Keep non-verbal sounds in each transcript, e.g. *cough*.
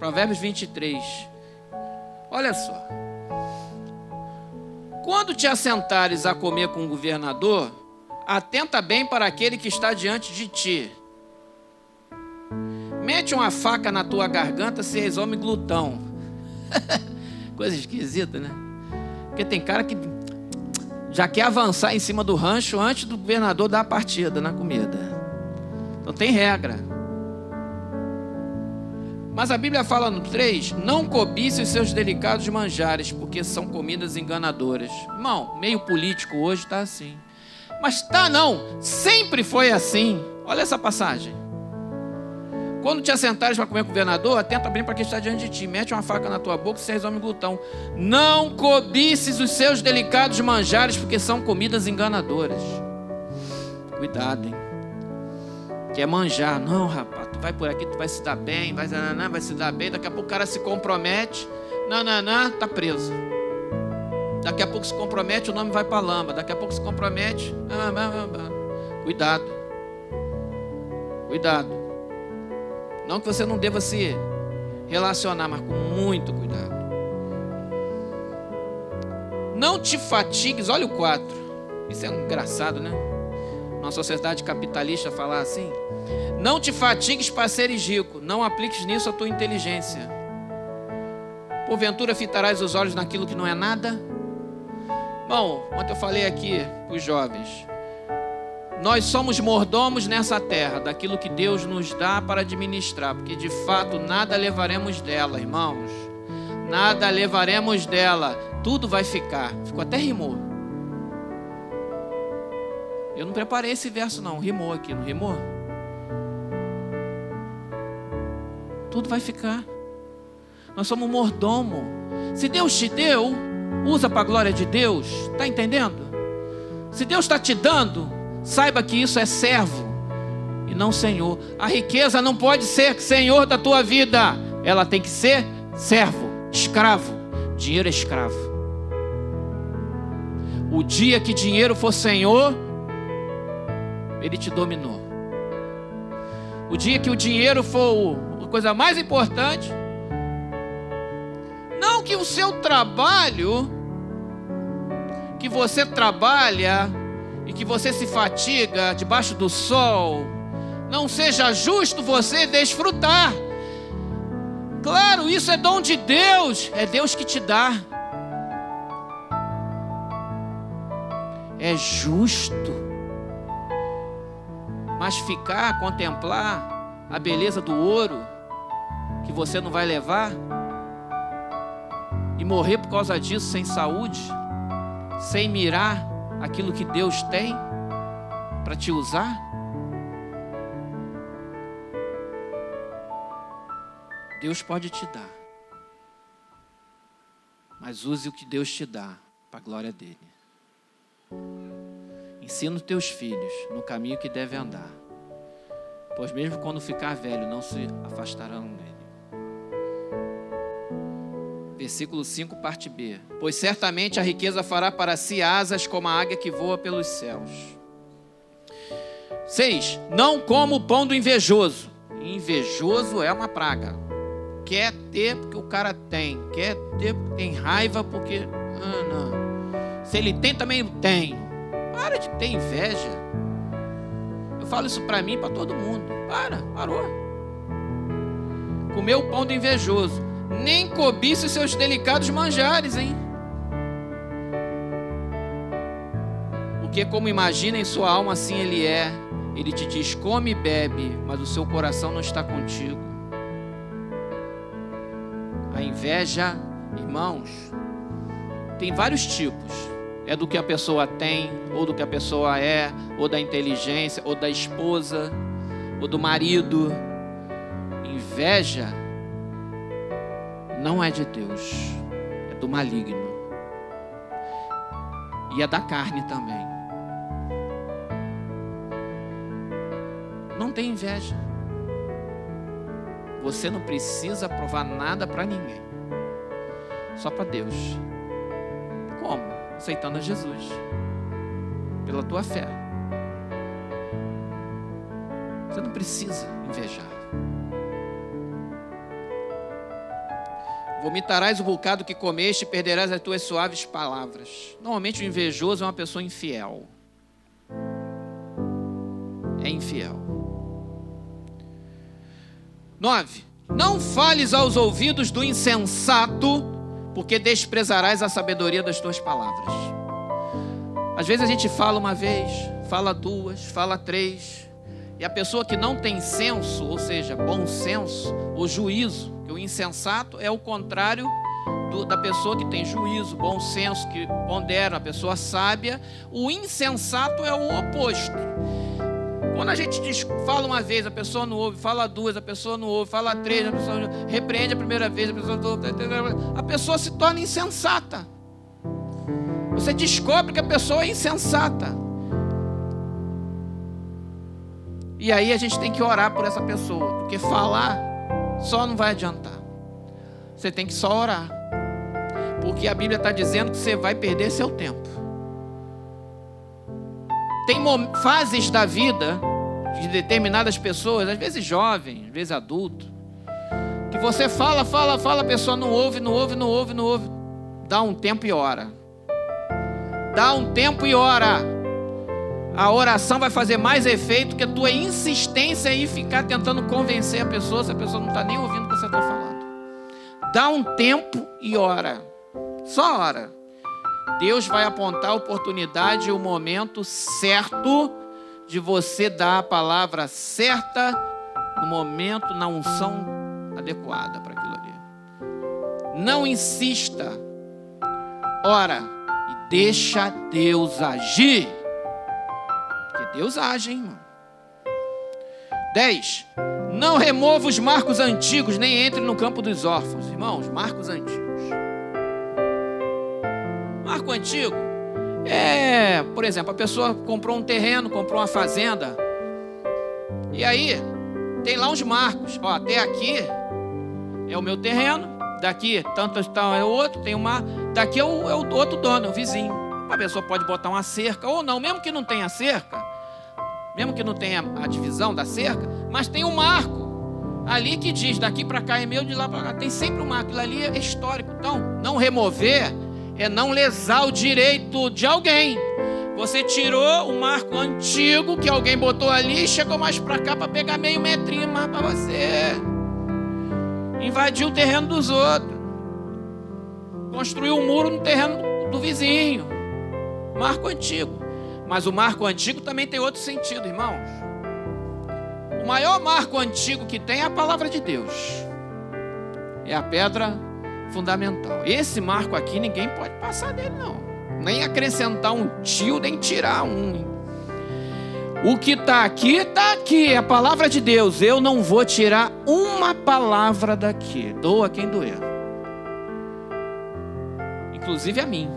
Provérbios 23. Olha só. Quando te assentares a comer com o governador, atenta bem para aquele que está diante de ti. Mete uma faca na tua garganta, se homem glutão. *laughs* Coisa esquisita, né? Porque tem cara que já quer avançar em cima do rancho antes do governador dar a partida na comida. Então tem regra. Mas a Bíblia fala no 3: Não cobice os seus delicados manjares, porque são comidas enganadoras. Irmão, meio político hoje está assim. Mas tá não, sempre foi assim. Olha essa passagem. Quando te assentares para comer governador, atenta bem para quem está diante de ti. Mete uma faca na tua boca e seres homem glutão. Não cobices os seus delicados manjares, porque são comidas enganadoras. Cuidado, hein? Quer manjar. Não, rapaz, vai por aqui, tu vai se dar bem, vai, nananã, vai se dar bem. Daqui a pouco o cara se compromete. Nananã, tá preso. Daqui a pouco se compromete, o nome vai para lama. Daqui a pouco se compromete. Ah, Cuidado. Cuidado. Não que você não deva se relacionar, mas com muito cuidado. Não te fatigues, olha o 4. Isso é engraçado, né? Uma sociedade capitalista falar assim. Não te fatigues para seres rico, não apliques nisso a tua inteligência. Porventura fitarás os olhos naquilo que não é nada? Bom, ontem eu falei aqui para os jovens. Nós somos mordomos nessa terra, daquilo que Deus nos dá para administrar, porque de fato nada levaremos dela, irmãos. Nada levaremos dela, tudo vai ficar. Ficou até rimou. Eu não preparei esse verso, não. Rimou aqui, não rimou? Tudo vai ficar. Nós somos mordomo. Se Deus te deu, usa para a glória de Deus. Está entendendo? Se Deus está te dando, Saiba que isso é servo e não senhor. A riqueza não pode ser senhor da tua vida, ela tem que ser servo, escravo. Dinheiro é escravo. O dia que dinheiro for senhor, ele te dominou. O dia que o dinheiro for a coisa mais importante, não que o seu trabalho, que você trabalha, e que você se fatiga debaixo do sol, não seja justo você desfrutar. Claro, isso é dom de Deus, é Deus que te dá. É justo. Mas ficar, contemplar a beleza do ouro que você não vai levar e morrer por causa disso sem saúde, sem mirar aquilo que Deus tem para te usar? Deus pode te dar, mas use o que Deus te dá para a glória dele. Ensina os teus filhos no caminho que deve andar, pois mesmo quando ficar velho, não se afastarão dele versículo 5, parte B. Pois certamente a riqueza fará para si asas como a águia que voa pelos céus. 6. Não como o pão do invejoso. Invejoso é uma praga. Quer ter porque o cara tem. Quer ter porque tem raiva porque. Ah, não. Se ele tem, também tem. Para de ter inveja. Eu falo isso para mim e para todo mundo. Para, parou. Comer o pão do invejoso nem cobice os seus delicados manjares, hein? Porque, como imagina em sua alma, assim ele é. Ele te diz: come e bebe, mas o seu coração não está contigo. A inveja, irmãos, tem vários tipos. É do que a pessoa tem, ou do que a pessoa é, ou da inteligência, ou da esposa, ou do marido. Inveja não é de Deus, é do maligno. E é da carne também. Não tem inveja. Você não precisa provar nada para ninguém. Só para Deus. Como? Aceitando a Jesus. Pela tua fé. Você não precisa invejar. Vomitarás o bocado que comeste e perderás as tuas suaves palavras. Normalmente o invejoso é uma pessoa infiel. É infiel. 9. Não fales aos ouvidos do insensato, porque desprezarás a sabedoria das tuas palavras. Às vezes a gente fala uma vez, fala duas, fala três, e a pessoa que não tem senso, ou seja, bom senso, ou juízo, que o insensato é o contrário do, da pessoa que tem juízo, bom senso, que pondera, a pessoa sábia, o insensato é o oposto. Quando a gente diz, fala uma vez, a pessoa não ouve, fala duas, a pessoa não ouve, fala três, a pessoa repreende a primeira vez, a pessoa, a pessoa se torna insensata. Você descobre que a pessoa é insensata. E aí a gente tem que orar por essa pessoa, porque falar só não vai adiantar. Você tem que só orar. Porque a Bíblia está dizendo que você vai perder seu tempo. Tem fases da vida de determinadas pessoas, às vezes jovem, às vezes adulto, que você fala, fala, fala, a pessoa não ouve, não ouve, não ouve, não ouve. Dá um tempo e ora. Dá um tempo e ora. A oração vai fazer mais efeito que a tua insistência em ficar tentando convencer a pessoa se a pessoa não está nem ouvindo o que você está falando. Dá um tempo e ora. Só ora. Deus vai apontar a oportunidade e o momento certo de você dar a palavra certa no momento, na unção adequada para aquilo ali. Não insista. Ora e deixa Deus agir. Porque Deus age, hein, irmão. 10. Não remova os marcos antigos, nem entre no campo dos órfãos. Irmãos, marcos antigos. Marco antigo é, por exemplo, a pessoa comprou um terreno, comprou uma fazenda. E aí, tem lá uns marcos. Ó, até aqui é o meu terreno. Daqui, tanto está é o outro, tem uma. Daqui é o, é o outro dono, é o vizinho. A pessoa pode botar uma cerca, ou não, mesmo que não tenha cerca, mesmo que não tenha a divisão da cerca, mas tem um marco ali que diz daqui para cá é meu, de lá para cá. Tem sempre um marco. Aquilo ali é histórico. Então, não remover é não lesar o direito de alguém. Você tirou o marco antigo que alguém botou ali e chegou mais para cá para pegar meio metrinho mais para você. Invadiu o terreno dos outros. Construiu um muro no terreno do vizinho. Marco antigo. Mas o marco antigo também tem outro sentido, irmãos. O maior marco antigo que tem é a palavra de Deus. É a pedra fundamental. Esse marco aqui ninguém pode passar dele, não. Nem acrescentar um tio, nem tirar um. O que está aqui, está aqui. É a palavra de Deus. Eu não vou tirar uma palavra daqui. Doa quem doer. Inclusive a mim.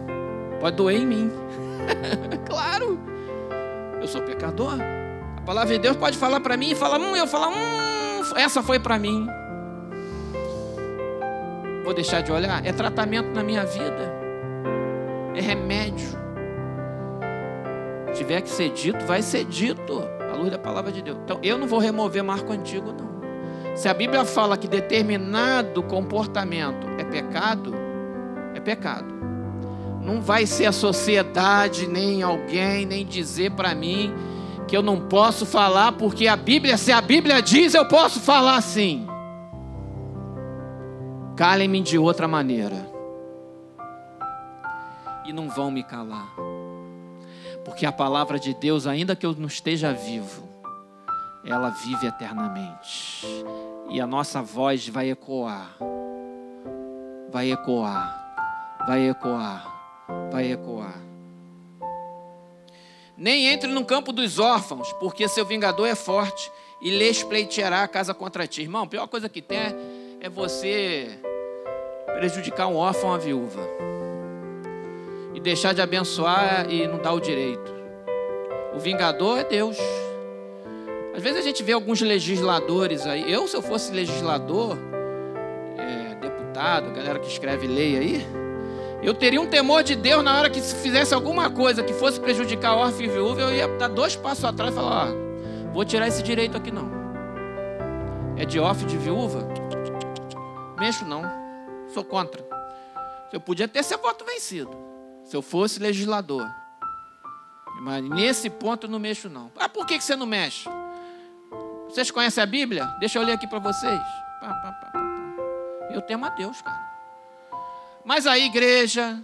Pode doer em mim. *laughs* claro. Eu sou pecador. A palavra de Deus pode falar para mim e falar, hum, eu falar, hum, essa foi para mim vou deixar de olhar? É tratamento na minha vida, é remédio. Se tiver que ser dito, vai ser dito, à luz da palavra de Deus. Então, eu não vou remover marco antigo, não. Se a Bíblia fala que determinado comportamento é pecado, é pecado. Não vai ser a sociedade, nem alguém, nem dizer para mim que eu não posso falar, porque a Bíblia, se a Bíblia diz, eu posso falar sim. Calem-me de outra maneira. E não vão me calar. Porque a palavra de Deus, ainda que eu não esteja vivo, ela vive eternamente. E a nossa voz vai ecoar. Vai ecoar. Vai ecoar. Vai ecoar. Nem entre no campo dos órfãos, porque seu vingador é forte e lhes pleiteará a casa contra ti. Irmão, a pior coisa que tem é é você prejudicar um órfão ou uma viúva. E deixar de abençoar e não dar o direito. O vingador é Deus. Às vezes a gente vê alguns legisladores aí. Eu, se eu fosse legislador, é, deputado, galera que escreve lei aí, eu teria um temor de Deus na hora que se fizesse alguma coisa que fosse prejudicar órfão e viúva, eu ia dar dois passos atrás e falar: ó, vou tirar esse direito aqui não. É de órfão de viúva? mexo não. Sou contra. Eu podia ter seu voto vencido. Se eu fosse legislador. Mas nesse ponto eu não mexo, não. Ah, por que você não mexe? Vocês conhecem a Bíblia? Deixa eu ler aqui para vocês. Eu temo a Deus, cara. Mas a igreja,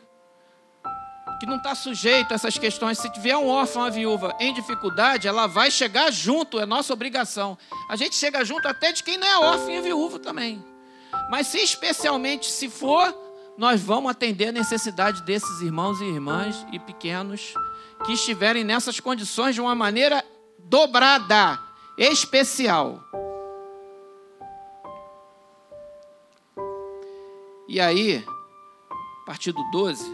que não está sujeita a essas questões, se tiver um órfão, uma viúva em dificuldade, ela vai chegar junto, é nossa obrigação. A gente chega junto até de quem não é órfão e viúvo também. Mas se especialmente se for, nós vamos atender a necessidade desses irmãos e irmãs e pequenos que estiverem nessas condições de uma maneira dobrada, especial. E aí, a partir do 12,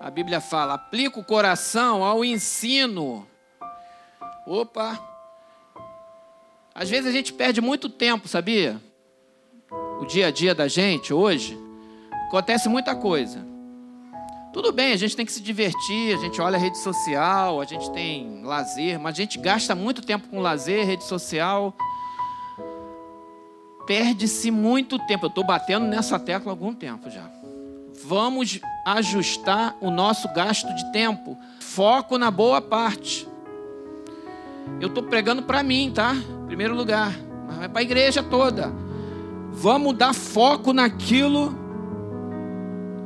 a Bíblia fala: aplica o coração ao ensino. Opa! Às vezes a gente perde muito tempo, sabia? O dia a dia da gente hoje, acontece muita coisa. Tudo bem, a gente tem que se divertir, a gente olha a rede social, a gente tem lazer, mas a gente gasta muito tempo com lazer, rede social. Perde-se muito tempo. Eu estou batendo nessa tecla há algum tempo já. Vamos ajustar o nosso gasto de tempo. Foco na boa parte. Eu estou pregando para mim, tá? Em primeiro lugar. Mas é para a igreja toda. Vamos dar foco naquilo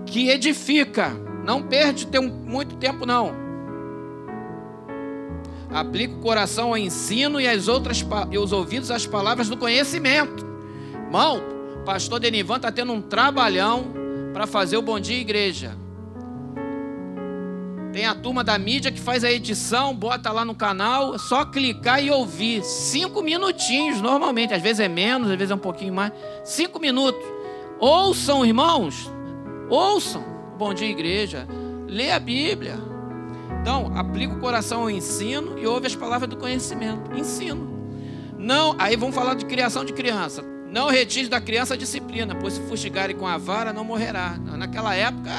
que edifica não perde muito tempo, não. Aplica o coração ao ensino e, as outras, e os ouvidos às palavras do conhecimento. Irmão, pastor Denivan está tendo um trabalhão para fazer o Bom Dia Igreja. Tem a turma da mídia que faz a edição, bota lá no canal, é só clicar e ouvir. Cinco minutinhos, normalmente. Às vezes é menos, às vezes é um pouquinho mais. Cinco minutos. Ouçam, irmãos. Ouçam. Bom dia, igreja. Lê a Bíblia. Então, aplica o coração ao ensino e ouve as palavras do conhecimento. Ensino. Não, aí vamos falar de criação de criança. Não retire da criança a disciplina, pois se fustigarem com a vara, não morrerá. Naquela época,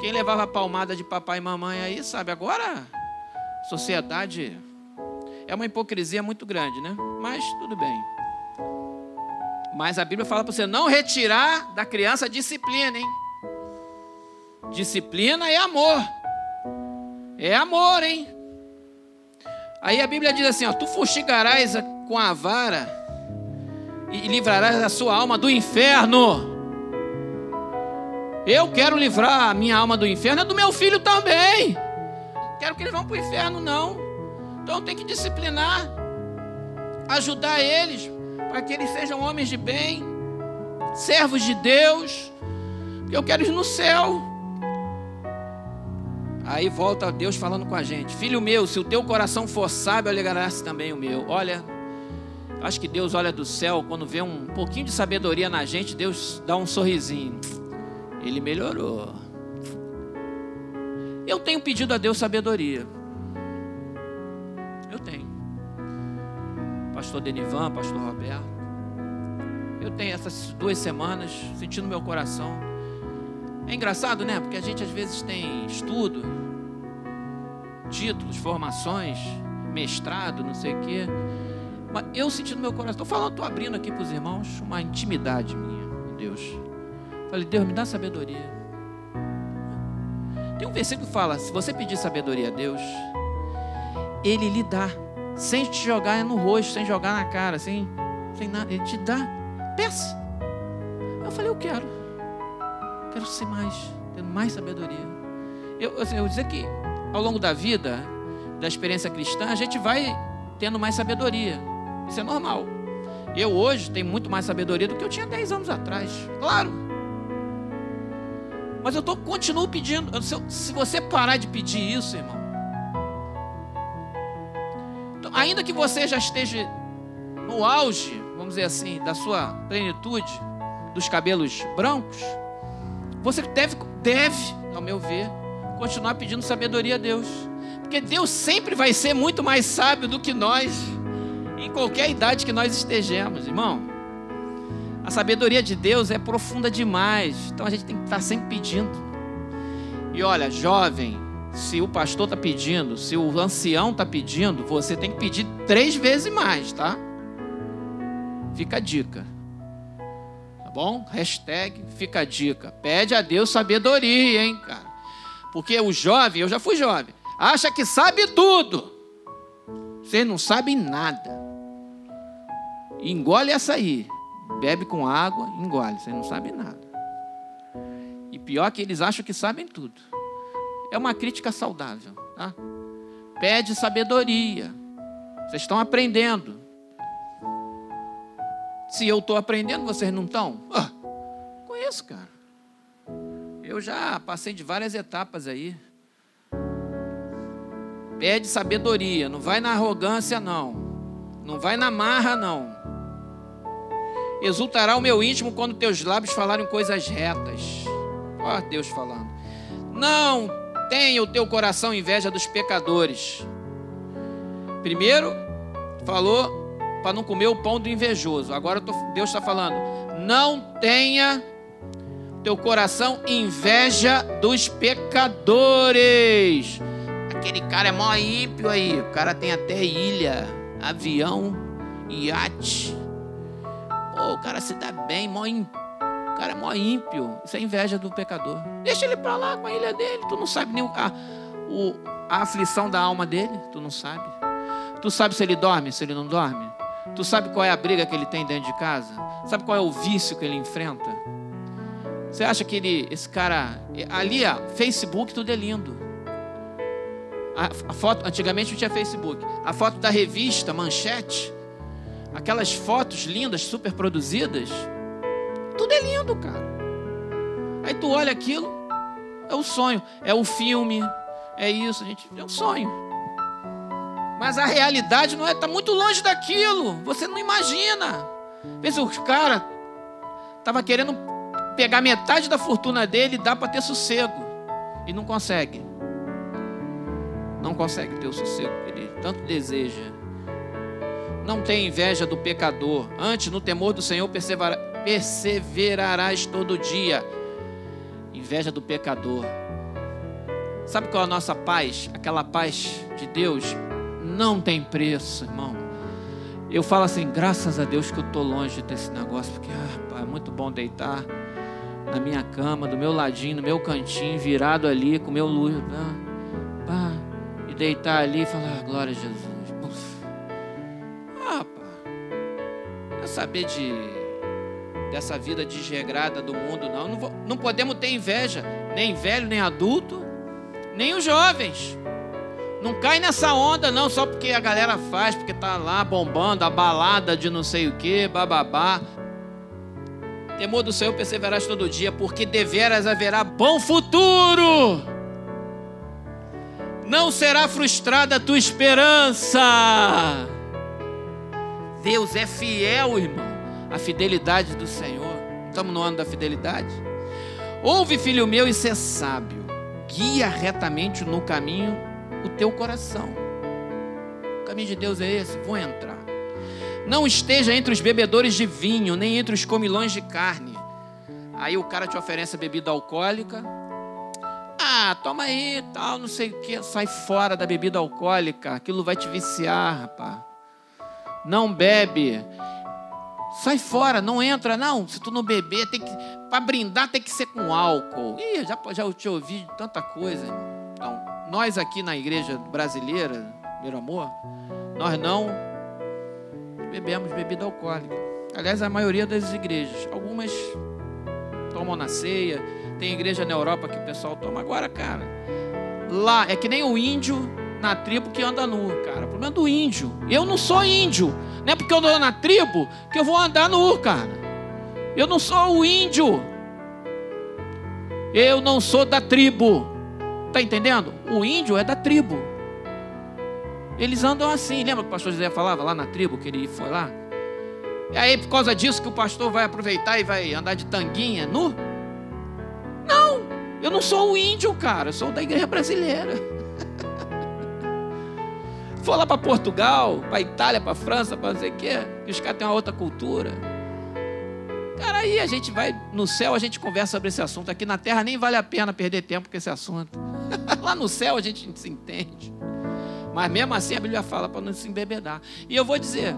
quem levava palmada de papai e mamãe aí, sabe? Agora, sociedade é uma hipocrisia muito grande, né? Mas tudo bem. Mas a Bíblia fala para você não retirar da criança disciplina, hein? Disciplina é amor. É amor, hein? Aí a Bíblia diz assim: ó, tu fustigarás com a vara e livrarás a sua alma do inferno. Eu quero livrar a minha alma do inferno, é do meu filho também. Quero que eles vão para o inferno, não. Então tem que disciplinar, ajudar eles, para que eles sejam homens de bem, servos de Deus. Eu quero eles no céu. Aí volta Deus falando com a gente: Filho meu, se o teu coração for sábio, alegrará-se também o meu. Olha, acho que Deus olha do céu, quando vê um pouquinho de sabedoria na gente, Deus dá um sorrisinho. Ele melhorou. Eu tenho pedido a Deus sabedoria. Eu tenho. Pastor Denivan, Pastor Roberto. Eu tenho essas duas semanas sentindo meu coração. É engraçado, né? Porque a gente às vezes tem estudo, títulos, formações, mestrado, não sei o quê. Mas eu senti no meu coração, estou falando, estou abrindo aqui para os irmãos uma intimidade minha com Deus. Falei, Deus, me dá sabedoria. Tem um versículo que fala: se você pedir sabedoria a Deus, Ele lhe dá, sem te jogar no rosto, sem jogar na cara, sem, sem nada, Ele te dá. Peça. Eu falei, eu quero. Quero ser mais, tendo mais sabedoria. Eu, assim, eu dizer que ao longo da vida, da experiência cristã, a gente vai tendo mais sabedoria. Isso é normal. Eu hoje tenho muito mais sabedoria do que eu tinha 10 anos atrás. Claro. Mas eu tô, continuo pedindo. Se, se você parar de pedir isso, irmão. Então, ainda que você já esteja no auge, vamos dizer assim, da sua plenitude, dos cabelos brancos, você deve, deve, ao meu ver, continuar pedindo sabedoria a Deus. Porque Deus sempre vai ser muito mais sábio do que nós, em qualquer idade que nós estejamos, irmão. A sabedoria de Deus é profunda demais, então a gente tem que estar sempre pedindo. E olha, jovem, se o pastor está pedindo, se o ancião está pedindo, você tem que pedir três vezes mais, tá? Fica a dica. Tá bom? Hashtag fica a dica. Pede a Deus sabedoria, hein, cara. Porque o jovem, eu já fui jovem, acha que sabe tudo. Vocês não sabem nada. Engole essa aí. Bebe com água, engole. Vocês não sabem nada. E pior que eles acham que sabem tudo. É uma crítica saudável. Tá? Pede sabedoria. Vocês estão aprendendo. Se eu estou aprendendo, vocês não estão? Ah, conheço, cara. Eu já passei de várias etapas aí. Pede sabedoria, não vai na arrogância, não. Não vai na marra, não. Exultará o meu íntimo quando teus lábios falarem coisas retas. Ó oh, Deus falando. Não tenha o teu coração inveja dos pecadores. Primeiro, falou para não comer o pão do invejoso. Agora Deus está falando: não tenha teu coração inveja dos pecadores. Aquele cara é mó ímpio aí. O cara tem até ilha, avião, iate. O cara se dá bem, mó ímpio. O cara é mó ímpio. Isso é inveja do pecador. Deixa ele para lá com a ilha dele. Tu não sabe nem a, o, a aflição da alma dele. Tu não sabe. Tu sabe se ele dorme, se ele não dorme. Tu sabe qual é a briga que ele tem dentro de casa? Sabe qual é o vício que ele enfrenta? Você acha que ele, esse cara, ali, ó, Facebook, tudo é lindo. A, a, foto, antigamente não tinha Facebook. A foto da revista, manchete, aquelas fotos lindas, super produzidas, tudo é lindo, cara. Aí tu olha aquilo, é o sonho, é o filme, é isso, gente, é um sonho. Mas a realidade não é, está muito longe daquilo. Você não imagina. Pensa, o cara estava querendo pegar metade da fortuna dele e dar para ter sossego. E não consegue. Não consegue ter o sossego que ele tanto deseja. Não tem inveja do pecador. Antes, no temor do Senhor, perseverarás todo dia. Inveja do pecador. Sabe qual é a nossa paz? Aquela paz de Deus não tem preço, irmão. Eu falo assim, graças a Deus que eu estou longe desse negócio, porque ah, é muito bom deitar na minha cama, do meu ladinho, no meu cantinho, virado ali, com meu luz, ah, pá, e deitar ali e falar, ah, glória a Jesus. Saber de dessa vida desregrada do mundo, não. Não, vou, não podemos ter inveja, nem velho, nem adulto, nem os jovens. Não cai nessa onda, não, só porque a galera faz, porque tá lá bombando, a balada de não sei o que, bababá. Temor do Senhor perseverarás todo dia, porque deveras haverá bom futuro. Não será frustrada a tua esperança. Deus é fiel, irmão. A fidelidade do Senhor. Estamos no ano da fidelidade. Ouve, filho meu, e ser sábio. Guia retamente no caminho o teu coração. O caminho de Deus é esse, vou entrar. Não esteja entre os bebedores de vinho, nem entre os comilões de carne. Aí o cara te oferece bebida alcoólica. Ah, toma aí, tal, não sei o que. Sai fora da bebida alcoólica. Aquilo vai te viciar, rapaz. Não bebe. Sai fora, não entra, não. Se tu não beber, tem que. Para brindar tem que ser com álcool. Ih, já, já te ouvi tanta coisa. Então, nós aqui na igreja brasileira, meu amor, nós não bebemos bebida alcoólica. Aliás, a maioria das igrejas, algumas tomam na ceia, tem igreja na Europa que o pessoal toma. Agora, cara, lá é que nem o índio na tribo que anda nu, cara. O problema é do índio. Eu não sou índio. Não é porque eu ando na tribo que eu vou andar nu, cara. Eu não sou o índio. Eu não sou da tribo. Está entendendo? O índio é da tribo. Eles andam assim. Lembra que o pastor José falava lá na tribo que ele foi lá? E aí, por causa disso, que o pastor vai aproveitar e vai andar de tanguinha nu? Não, eu não sou o índio, cara. Eu sou da igreja brasileira. For lá para Portugal, para Itália, para França, para não sei o quê, que os caras têm uma outra cultura. Cara, aí a gente vai no céu, a gente conversa sobre esse assunto. Aqui na terra nem vale a pena perder tempo com esse assunto. *laughs* Lá no céu a gente se entende. Mas mesmo assim a Bíblia fala para não se embebedar. E eu vou dizer,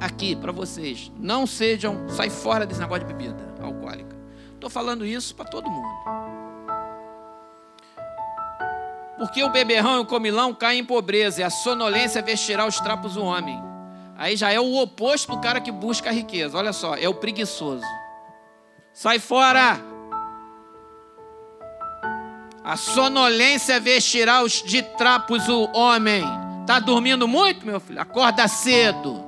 aqui para vocês, não sejam, sai fora desse negócio de bebida alcoólica. Estou falando isso para todo mundo. Porque o beberrão e o comilão caem em pobreza, e a sonolência vestirá os trapos do homem. Aí já é o oposto do cara que busca a riqueza. Olha só, é o preguiçoso. Sai fora! A sonolência vestirá os de trapos o homem. Tá dormindo muito, meu filho? Acorda cedo.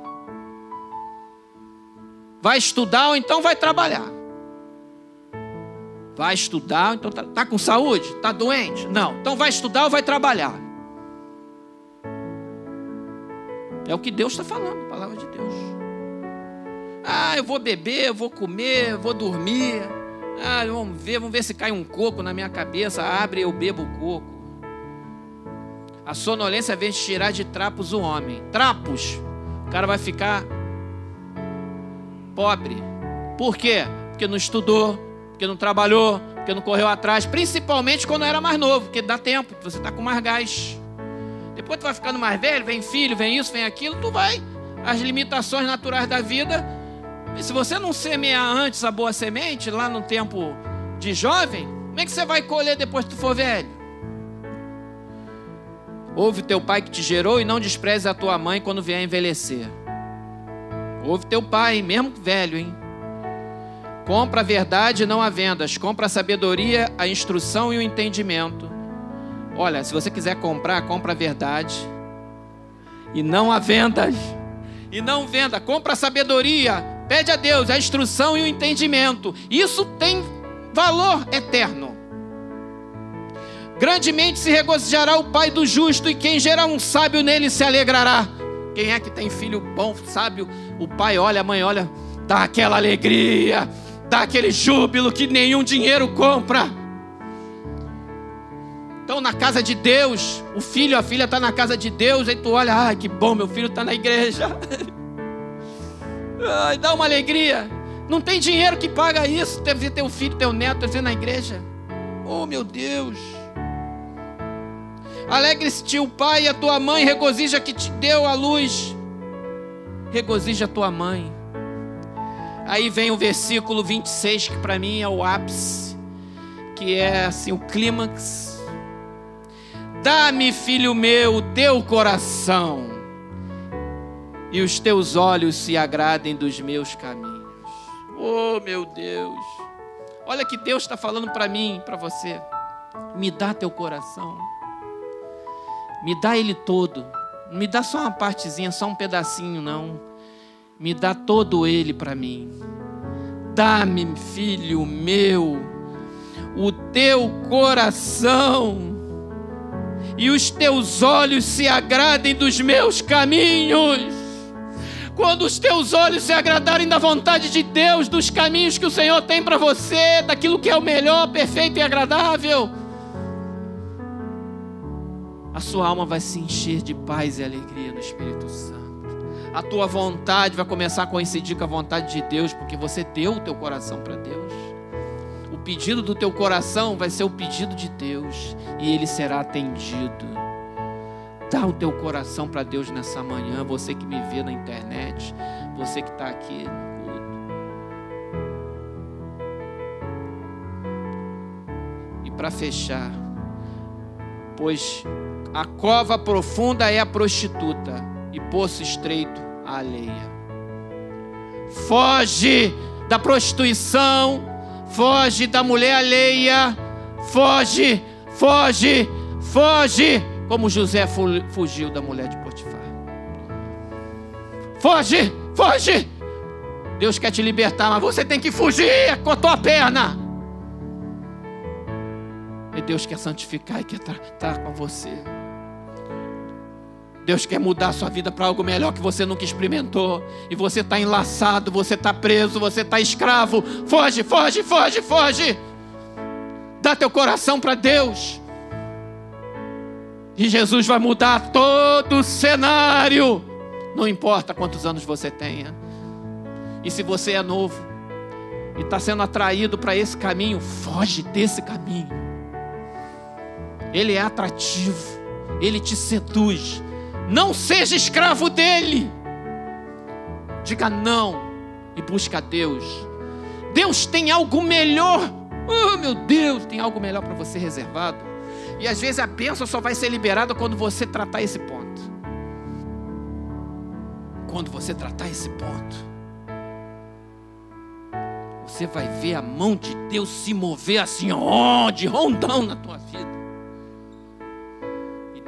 Vai estudar ou então vai trabalhar. Vai estudar, então tá, tá com saúde? Tá doente? Não. Então vai estudar ou vai trabalhar. É o que Deus está falando, a palavra de Deus. Ah, eu vou beber, eu vou comer, eu vou dormir. Ah, vamos ver, vamos ver se cai um coco na minha cabeça. Abre, eu bebo o coco. A sonolência vem tirar de trapos o homem. Trapos. O cara vai ficar pobre. Por quê? Porque não estudou, porque não trabalhou, porque não correu atrás, principalmente quando era mais novo, porque dá tempo, você está com mais gás. Depois tu vai ficando mais velho, vem filho, vem isso, vem aquilo, tu vai. As limitações naturais da vida. E se você não semear antes a boa semente, lá no tempo de jovem, como é que você vai colher depois que tu for velho? Ouve teu pai que te gerou e não despreze a tua mãe quando vier envelhecer. Ouve teu pai, mesmo velho, hein? Compra a verdade e não a vendas. Compra a sabedoria, a instrução e o entendimento. Olha, se você quiser comprar, compra a verdade e não a vendas. E não venda, compra a sabedoria. Pede a Deus a instrução e o entendimento. Isso tem valor eterno. Grandemente se regozijará o pai do justo, e quem gerar um sábio nele se alegrará. Quem é que tem filho bom, sábio? O pai olha, a mãe olha, dá aquela alegria dá aquele júbilo que nenhum dinheiro compra. Então, na casa de Deus, o filho, a filha está na casa de Deus, aí tu olha, ai que bom, meu filho está na igreja. *laughs* ai, dá uma alegria. Não tem dinheiro que paga isso. Deve ver teu filho, teu neto, deve na igreja. Oh, meu Deus. Alegre-se o pai e a tua mãe, regozija que te deu a luz. Regozija a tua mãe. Aí vem o versículo 26, que para mim é o ápice, que é assim o clímax. Dá-me, filho meu, o teu coração, e os teus olhos se agradem dos meus caminhos. Oh, meu Deus! Olha que Deus está falando para mim, para você. Me dá teu coração. Me dá ele todo. Não me dá só uma partezinha, só um pedacinho, não me dá todo ele para mim. Dá-me, filho meu, o teu coração, e os teus olhos se agradem dos meus caminhos. Quando os teus olhos se agradarem da vontade de Deus, dos caminhos que o Senhor tem para você, daquilo que é o melhor, perfeito e agradável, a sua alma vai se encher de paz e alegria no Espírito Santo a tua vontade vai começar a coincidir com a vontade de Deus, porque você deu o teu coração para Deus. O pedido do teu coração vai ser o pedido de Deus e ele será atendido. Dá o teu coração para Deus nessa manhã, você que me vê na internet, você que está aqui no. E para fechar, pois a cova profunda é a prostituta e poço estreito alheia. Foge da prostituição, foge da mulher alheia, foge, foge, foge, como José fugiu da mulher de Potifar. Foge, foge. Deus quer te libertar, mas você tem que fugir com a tua perna. E Deus quer santificar e quer tratar com você. Deus quer mudar a sua vida para algo melhor que você nunca experimentou. E você está enlaçado, você está preso, você está escravo. Foge, foge, foge, foge. Dá teu coração para Deus. E Jesus vai mudar todo o cenário. Não importa quantos anos você tenha. E se você é novo e está sendo atraído para esse caminho, foge desse caminho. Ele é atrativo, ele te seduz não seja escravo dele. Diga não e busca a Deus. Deus tem algo melhor. Oh, meu Deus, tem algo melhor para você reservado. E às vezes a bênção só vai ser liberada quando você tratar esse ponto. Quando você tratar esse ponto, você vai ver a mão de Deus se mover assim, ó, de rondão na tua vida.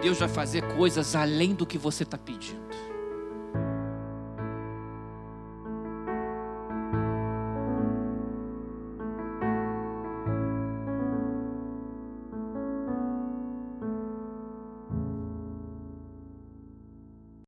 Deus vai fazer coisas além do que você está pedindo.